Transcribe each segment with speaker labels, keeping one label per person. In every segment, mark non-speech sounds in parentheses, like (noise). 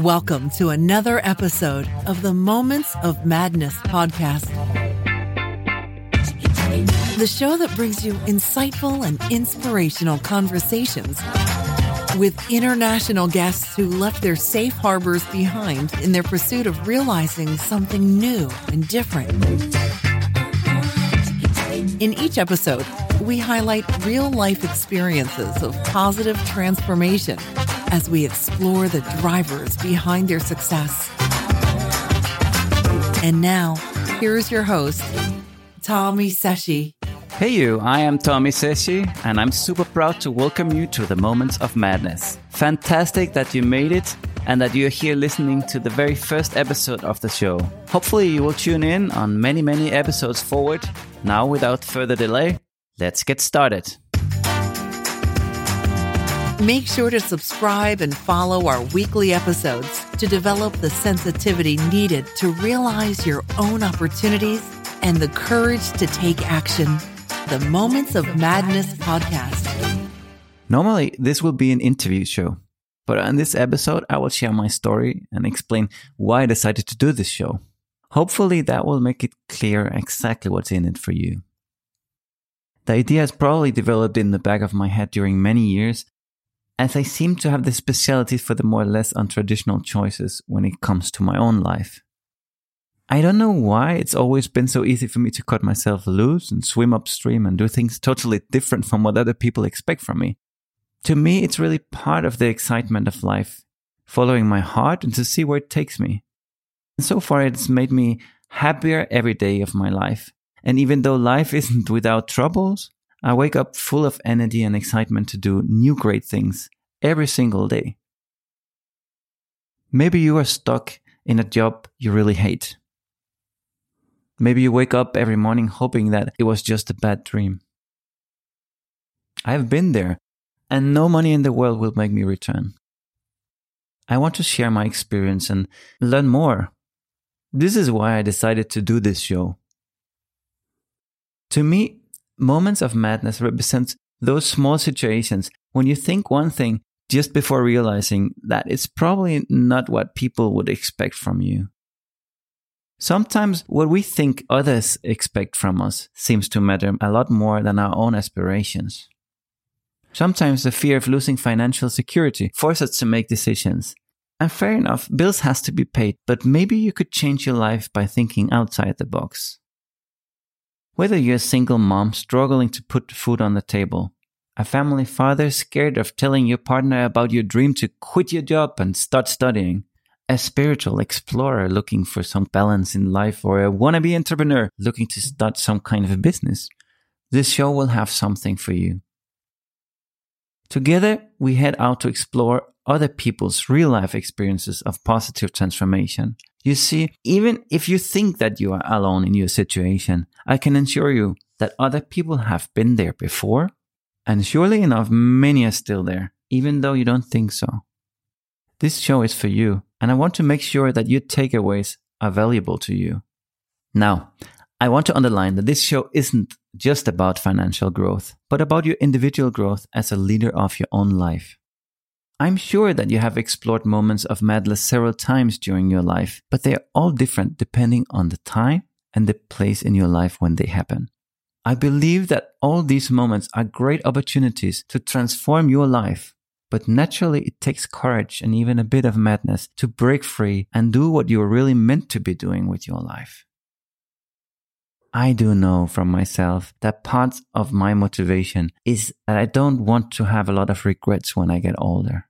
Speaker 1: Welcome to another episode of the Moments of Madness podcast. The show that brings you insightful and inspirational conversations with international guests who left their safe harbors behind in their pursuit of realizing something new and different. In each episode, we highlight real life experiences of positive transformation as we explore the drivers behind their success. And now, here's your host, Tommy Seshi.
Speaker 2: Hey you, I am Tommy Seshi, and I'm super proud to welcome you to the Moments of Madness. Fantastic that you made it and that you're here listening to the very first episode of the show. Hopefully, you will tune in on many, many episodes forward. Now, without further delay, let's get started.
Speaker 1: Make sure to subscribe and follow our weekly episodes to develop the sensitivity needed to realize your own opportunities and the courage to take action. The Moments of Madness podcast.
Speaker 2: Normally, this will be an interview show, but on this episode, I will share my story and explain why I decided to do this show. Hopefully, that will make it clear exactly what's in it for you. The idea has probably developed in the back of my head during many years as I seem to have the speciality for the more or less untraditional choices when it comes to my own life. I don't know why it's always been so easy for me to cut myself loose and swim upstream and do things totally different from what other people expect from me. To me, it's really part of the excitement of life, following my heart and to see where it takes me. And so far, it's made me happier every day of my life. And even though life isn't without troubles, I wake up full of energy and excitement to do new great things every single day. Maybe you are stuck in a job you really hate. Maybe you wake up every morning hoping that it was just a bad dream. I've been there, and no money in the world will make me return. I want to share my experience and learn more. This is why I decided to do this show. To me, Moments of madness represents those small situations when you think one thing just before realizing that it's probably not what people would expect from you. Sometimes what we think others expect from us seems to matter a lot more than our own aspirations. Sometimes the fear of losing financial security forces us to make decisions. And fair enough, bills has to be paid, but maybe you could change your life by thinking outside the box. Whether you're a single mom struggling to put food on the table, a family father scared of telling your partner about your dream to quit your job and start studying, a spiritual explorer looking for some balance in life, or a wannabe entrepreneur looking to start some kind of a business, this show will have something for you. Together, we head out to explore other people's real life experiences of positive transformation. You see, even if you think that you are alone in your situation, I can assure you that other people have been there before. And surely enough, many are still there, even though you don't think so. This show is for you, and I want to make sure that your takeaways are valuable to you. Now, I want to underline that this show isn't just about financial growth, but about your individual growth as a leader of your own life. I'm sure that you have explored moments of madness several times during your life, but they are all different depending on the time and the place in your life when they happen. I believe that all these moments are great opportunities to transform your life. But naturally, it takes courage and even a bit of madness to break free and do what you're really meant to be doing with your life. I do know from myself that part of my motivation is that I don't want to have a lot of regrets when I get older.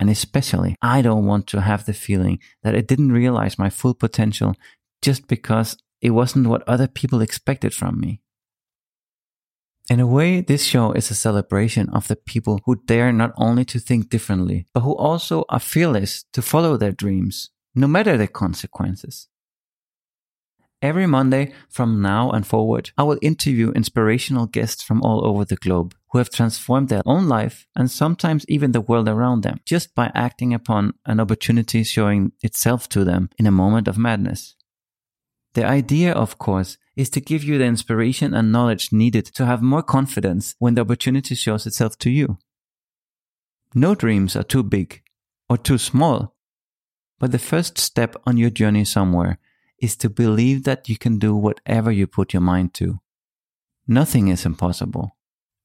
Speaker 2: And especially, I don't want to have the feeling that I didn't realize my full potential just because it wasn't what other people expected from me. In a way, this show is a celebration of the people who dare not only to think differently, but who also are fearless to follow their dreams, no matter the consequences. Every Monday from now and forward, I will interview inspirational guests from all over the globe who have transformed their own life and sometimes even the world around them just by acting upon an opportunity showing itself to them in a moment of madness. The idea, of course, is to give you the inspiration and knowledge needed to have more confidence when the opportunity shows itself to you. No dreams are too big or too small, but the first step on your journey somewhere is to believe that you can do whatever you put your mind to. Nothing is impossible.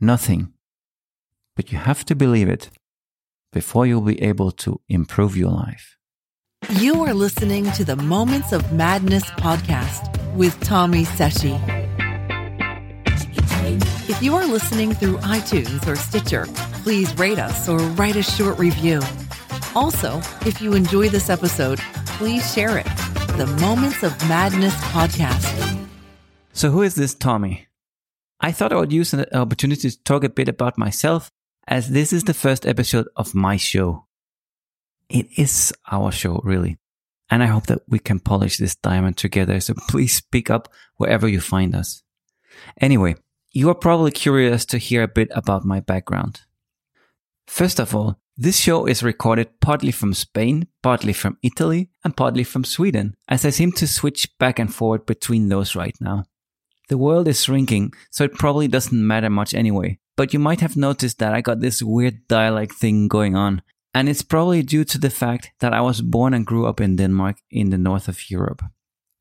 Speaker 2: Nothing. But you have to believe it before you'll be able to improve your life.
Speaker 1: You are listening to the Moments of Madness podcast with Tommy Seshi. If you are listening through iTunes or Stitcher, please rate us or write a short review. Also, if you enjoy this episode, please share it. The Moments of Madness podcast.
Speaker 2: So, who is this Tommy? I thought I would use an opportunity to talk a bit about myself, as this is the first episode of my show. It is our show, really. And I hope that we can polish this diamond together. So please speak up wherever you find us. Anyway, you are probably curious to hear a bit about my background. First of all, this show is recorded partly from Spain, partly from Italy, and partly from Sweden, as I seem to switch back and forward between those right now. The world is shrinking, so it probably doesn't matter much anyway. But you might have noticed that I got this weird dialect thing going on, and it's probably due to the fact that I was born and grew up in Denmark in the north of Europe.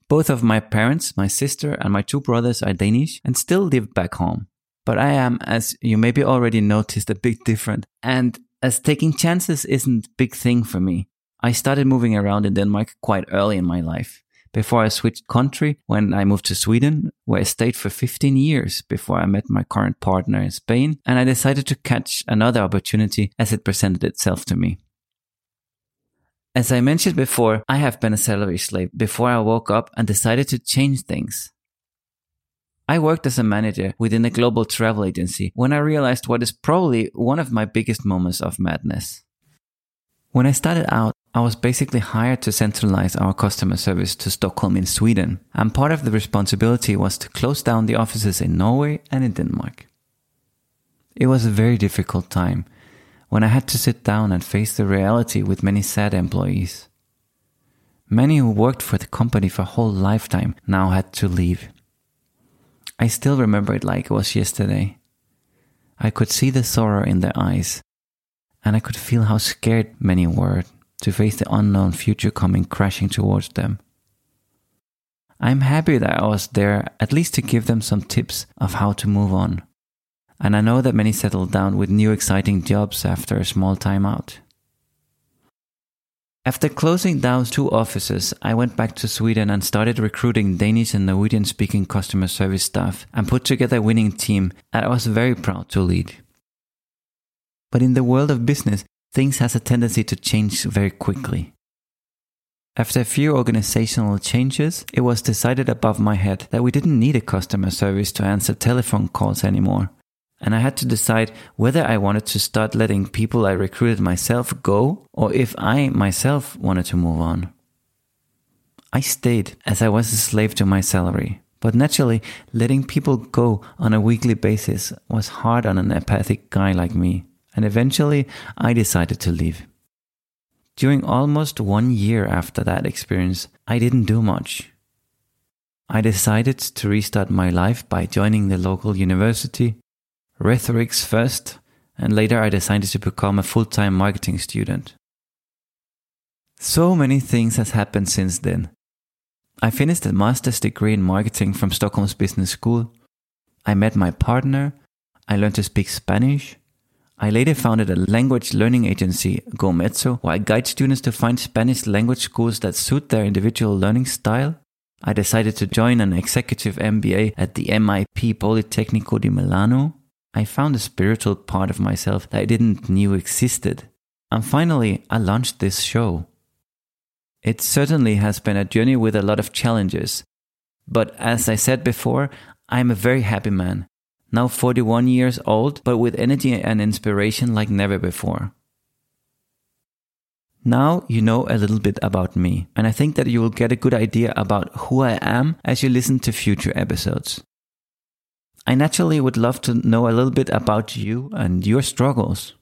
Speaker 2: Both of my parents, my sister, and my two brothers are Danish and still live back home. But I am, as you maybe already noticed, a bit different. And as taking chances isn't a big thing for me, I started moving around in Denmark quite early in my life before I switched country when I moved to Sweden, where I stayed for 15 years before I met my current partner in Spain, and I decided to catch another opportunity as it presented itself to me. As I mentioned before, I have been a salary slave before I woke up and decided to change things. I worked as a manager within a global travel agency when I realized what is probably one of my biggest moments of madness. When I started out, I was basically hired to centralize our customer service to Stockholm in Sweden, and part of the responsibility was to close down the offices in Norway and in Denmark. It was a very difficult time when I had to sit down and face the reality with many sad employees. Many who worked for the company for a whole lifetime now had to leave. I still remember it like it was yesterday. I could see the sorrow in their eyes, and I could feel how scared many were to face the unknown future coming crashing towards them. I'm happy that I was there at least to give them some tips of how to move on. And I know that many settled down with new exciting jobs after a small time out. After closing down two offices, I went back to Sweden and started recruiting Danish and Norwegian speaking customer service staff and put together a winning team that I was very proud to lead. But in the world of business, things has a tendency to change very quickly. After a few organizational changes, it was decided above my head that we didn't need a customer service to answer telephone calls anymore. And I had to decide whether I wanted to start letting people I recruited myself go or if I myself wanted to move on. I stayed as I was a slave to my salary. But naturally, letting people go on a weekly basis was hard on an apathic guy like me and eventually I decided to leave. During almost one year after that experience, I didn't do much. I decided to restart my life by joining the local university, rhetorics first, and later I decided to become a full-time marketing student. So many things has happened since then. I finished a master's degree in marketing from Stockholm's Business School. I met my partner. I learned to speak Spanish. I later founded a language learning agency, GoMezzo, where I guide students to find Spanish language schools that suit their individual learning style. I decided to join an executive MBA at the MIP Politecnico di Milano. I found a spiritual part of myself that I didn't knew existed. And finally, I launched this show. It certainly has been a journey with a lot of challenges. But as I said before, I'm a very happy man now 41 years old, but with energy and inspiration like never before. Now you know a little bit about me, and I think that you will get a good idea about who I am as you listen to future episodes. I naturally would love to know a little bit about you and your struggles.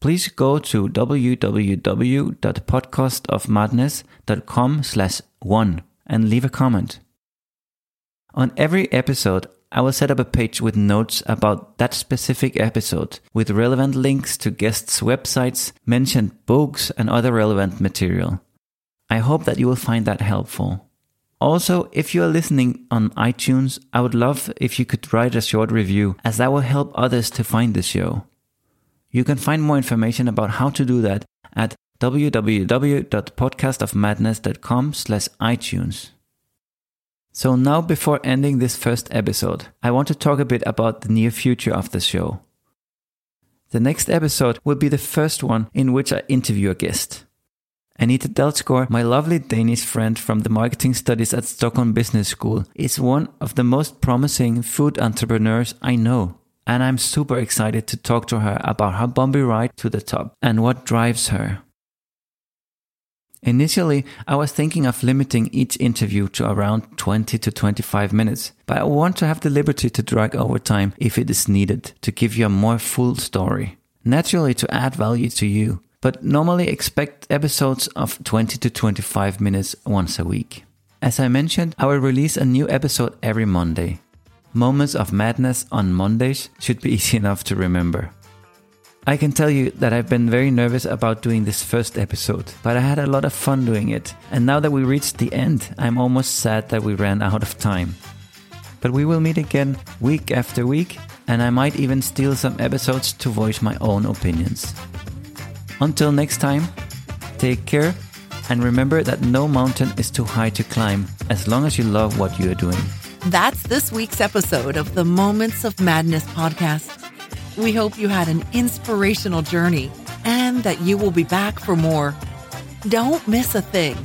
Speaker 2: Please go to www.podcastofmadness.com slash one and leave a comment. On every episode, I will set up a page with notes about that specific episode, with relevant links to guests' websites, mentioned books, and other relevant material. I hope that you will find that helpful. Also, if you are listening on iTunes, I would love if you could write a short review, as that will help others to find the show. You can find more information about how to do that at www.podcastofmadness.com slash iTunes. So now before ending this first episode, I want to talk a bit about the near future of the show. The next episode will be the first one in which I interview a guest. Anita Dalsgaard, my lovely Danish friend from the marketing studies at Stockholm Business School, is one of the most promising food entrepreneurs I know. And I'm super excited to talk to her about her bumpy ride to the top and what drives her. Initially, I was thinking of limiting each interview to around 20 to 25 minutes, but I want to have the liberty to drag over time if it is needed to give you a more full story. Naturally, to add value to you, but normally expect episodes of 20 to 25 minutes once a week. As I mentioned, I will release a new episode every Monday. Moments of Madness on Mondays should be (laughs) easy enough to remember. I can tell you that I've been very nervous about doing this first episode, but I had a lot of fun doing it. And now that we reached the end, I'm almost sad that we ran out of time. But we will meet again week after week, and I might even steal some episodes to voice my own opinions. Until next time, take care and remember that no mountain is too high to climb as long as you love what you are doing.
Speaker 1: That's this week's episode of the Moments of Madness podcast. We hope you had an inspirational journey and that you will be back for more. Don't miss a thing.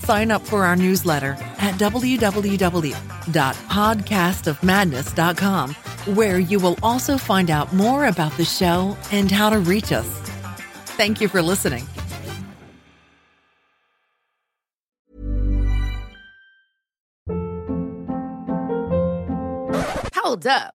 Speaker 1: Sign up for our newsletter at www.podcastofmadness.com, where you will also find out more about the show and how to reach us. Thank you for listening.
Speaker 3: Hold up.